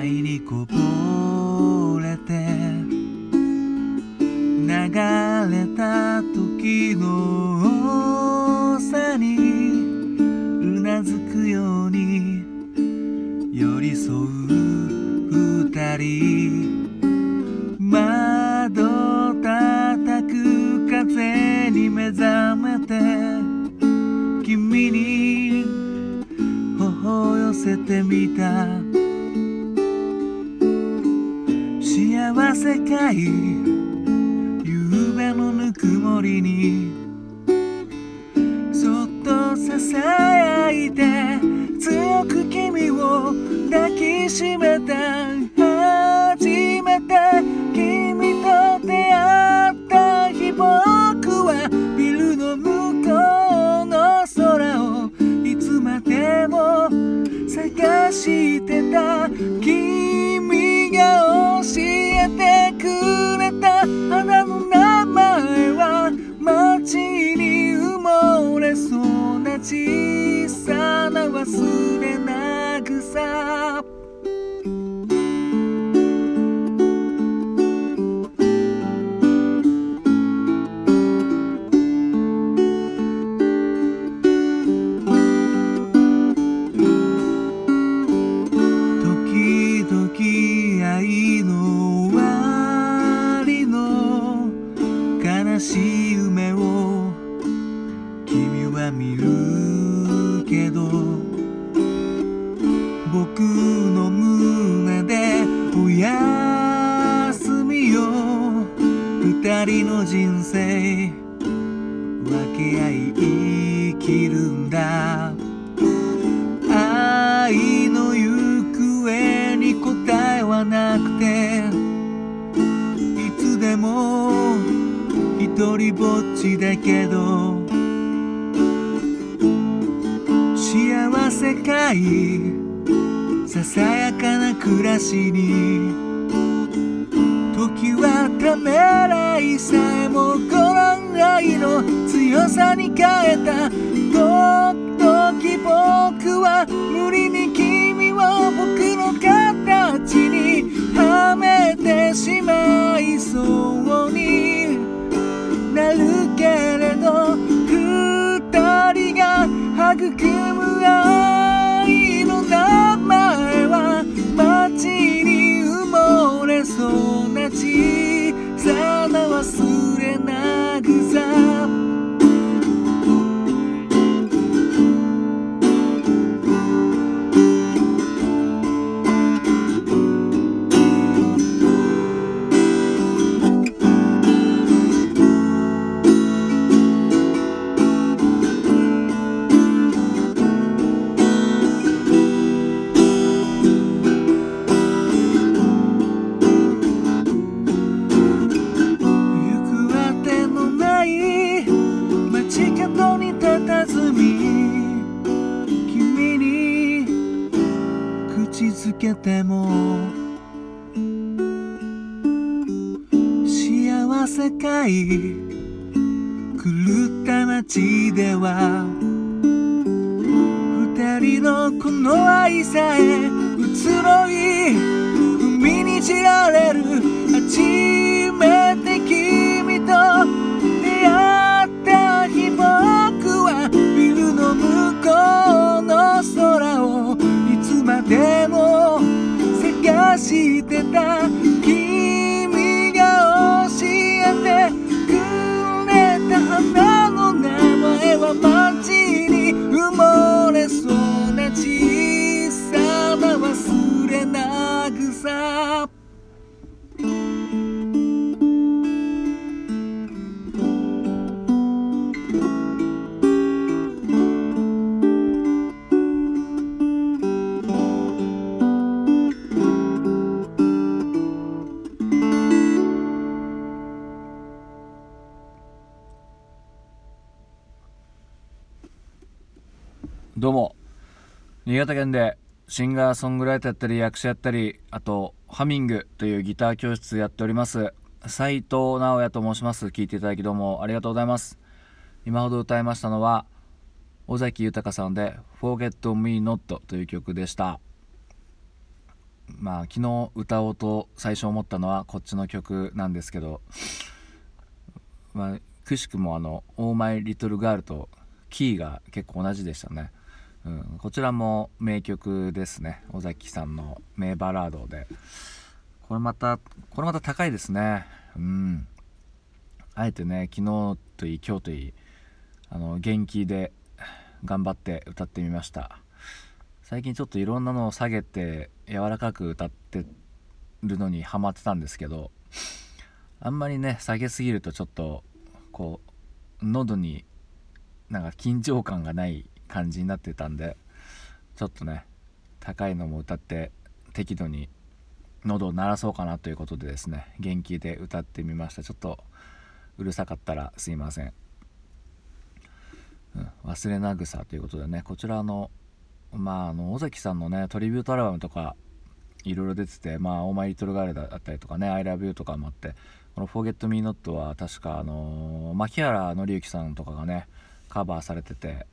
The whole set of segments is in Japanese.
愛にこぼれて流れた時のさにうなずくように寄り添う二人。夕べのぬくもりにそっとささやいて強く君を抱きしめた初めて君と出会った日僕はビルの向こうの空をいつまでも探してた。君が小さな忘れなぐさ。時々愛の終わりの悲しい夢を君は見る。け合い生きるんだ。愛の行方に答えはなくていつでも一人ぼっちだけど幸せかいささやかな暮らしに時はためらいさえも愛の強さに変えた時々僕は無理に君を僕の形にはめてしまいそう。けても幸せかい狂った街では二人のこの愛さえ移ろい新潟県でシンガーソングライターやったり役者やったりあとハミングというギター教室やっております。斉藤直也と申します。聞いていただきどうもありがとうございます。今ほど歌いましたのは尾崎豊さんで「Forget Me Not」という曲でした。まあ昨日歌おうと最初思ったのはこっちの曲なんですけどまあくしくもあの「オーマイ・リトル・ガール」とキーが結構同じでしたね。うん、こちらも名曲ですね。尾崎さんの名バラードで。これまたこれまた高いですね。うん。あえてね昨日といい今日といいあの元気で頑張って歌ってみました。最近ちょっといろんなのを下げて柔らかく歌ってるのにハマってたんですけどあんまりね下げすぎるとちょっとこう喉になんか緊張感がない感じになってたんでちょっとね高いのも歌って適度に喉を鳴らそうかなということでですね元気で歌ってみました。ちょっとうるさかったらすいません、うん、忘れなぐさということでねこちらのまあの尾崎さんのねトリビュートアルバムとかいろいろ出ててまあ「オーマイ・リトル・ガール」だったりとかね「I love you」とかもあってこの「Forget Me Not」は確かあの牧原紀之さんとかがねカバーされてて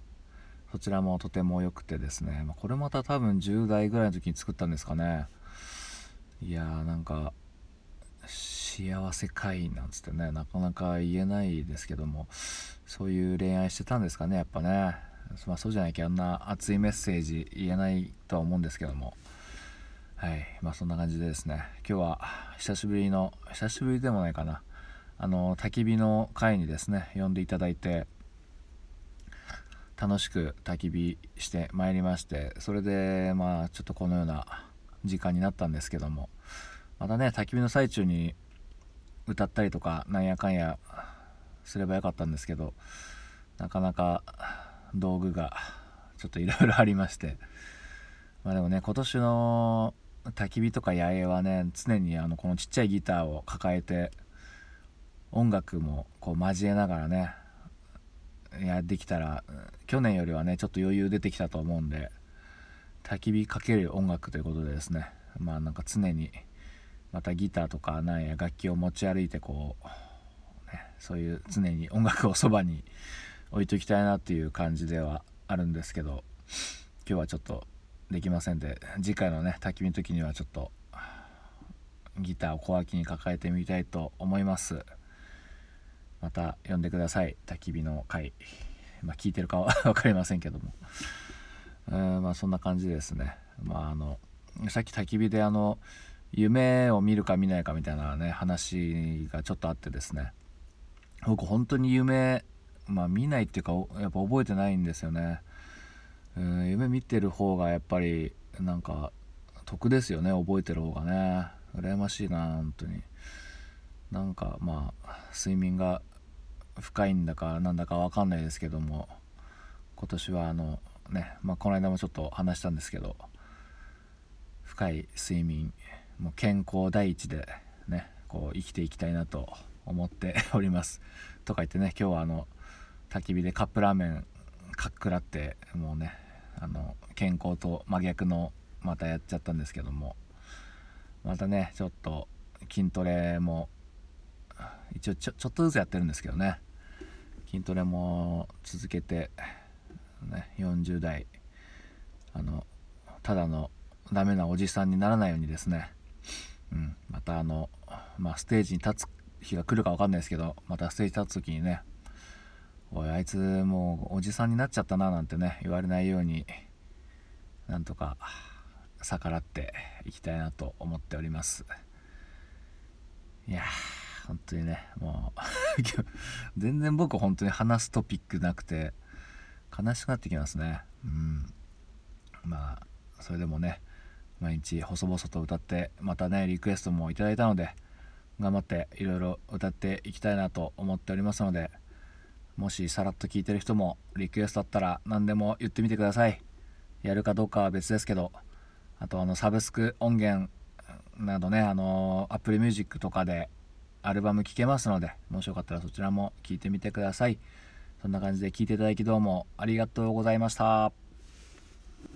そちらもとても良くてですね、ま、これまた多分10代ぐらいの時に作ったんですかね。いやーなんか幸せ会なんつってね。なかなか言えないですけども。そういう恋愛してたんですかねやっぱね、まあ、そうじゃなきゃあんな熱いメッセージ言えないとは思うんですけども。はい。まあそんな感じでですね。今日は久しぶりの久しぶりでもないかな。あの焚き火の会にですね呼んでいただいて楽しく焚き火してまいりましてそれでまあちょっとこのような時間になったんですけどもまたね焚き火の最中に歌ったりとかなんやかんやすればよかったんですけどなかなか道具がちょっといろいろありましてまあでもね今年の焚き火とか野営はね常にあのこのちっちゃいギターを抱えて音楽もこう交えながらねやできたら去年よりはねちょっと余裕出てきたと思うんで焚き火かける音楽ということでですね。まあなんか常にまたギターとかなんや楽器を持ち歩いてこう、ね、そういう常に音楽をそばに置いときたいなっていう感じではあるんですけど今日はちょっとできませんで次回のね焚き火の時にはちょっとギターを小脇に抱えてみたいと思います。また呼んでください。焚き火の回まあ聞いてるかは 分かりませんけども。うんまあそんな感じですね。まああのさっき焚き火であの夢を見るか見ないかみたいなね話がちょっとあってですね。僕本当に夢まあ見ないっていうかやっぱ覚えてないんですよね。うん夢見てる方がやっぱりなんか得ですよね。覚えてる方がね。羨ましいな本当に。なんかまあ睡眠が深いんだかなんだか分かんないですけども今年はあのね、まあ、この間もちょっと話したんですけど深い睡眠もう健康第一でねこう生きていきたいなと思っております。とか言ってね今日はあの焚き火でカップラーメンかっくらってもうねあの健康と真逆のまたやっちゃったんですけどもまたねちょっと筋トレも一応ちょちょっとずつやってるんですけどね。筋トレも続けて、ね、40代あのただのダメなおじさんにならないようにですね、うん、またあの、まあ、ステージに立つ日が来るか分かんないですけどまたステージ立つ時にねおいあいつもうおじさんになっちゃったななんてね言われないようになんとか逆らっていきたいなと思っております。いや本当にねもう 全然僕本当に話すトピックなくて悲しくなってきますね。うん。まあそれでもね毎日細々と歌ってまたねリクエストもいただいたので頑張っていろいろ歌っていきたいなと思っておりますのでもしさらっと聞いてる人もリクエストあったら何でも言ってみてください。やるかどうかは別ですけどあとあのサブスク音源などねあの Apple Music とかでアルバム聴けますのでもしよかったらそちらも聴いてみてください。そんな感じで聴いていただきどうもありがとうございました。